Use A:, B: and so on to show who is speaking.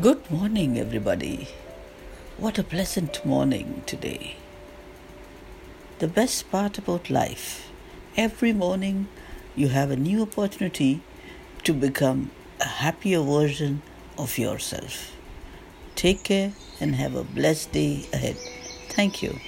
A: Good morning, everybody. What a pleasant morning today. The best part about life every morning you have a new opportunity to become a happier version of yourself. Take care and have a blessed day ahead. Thank you.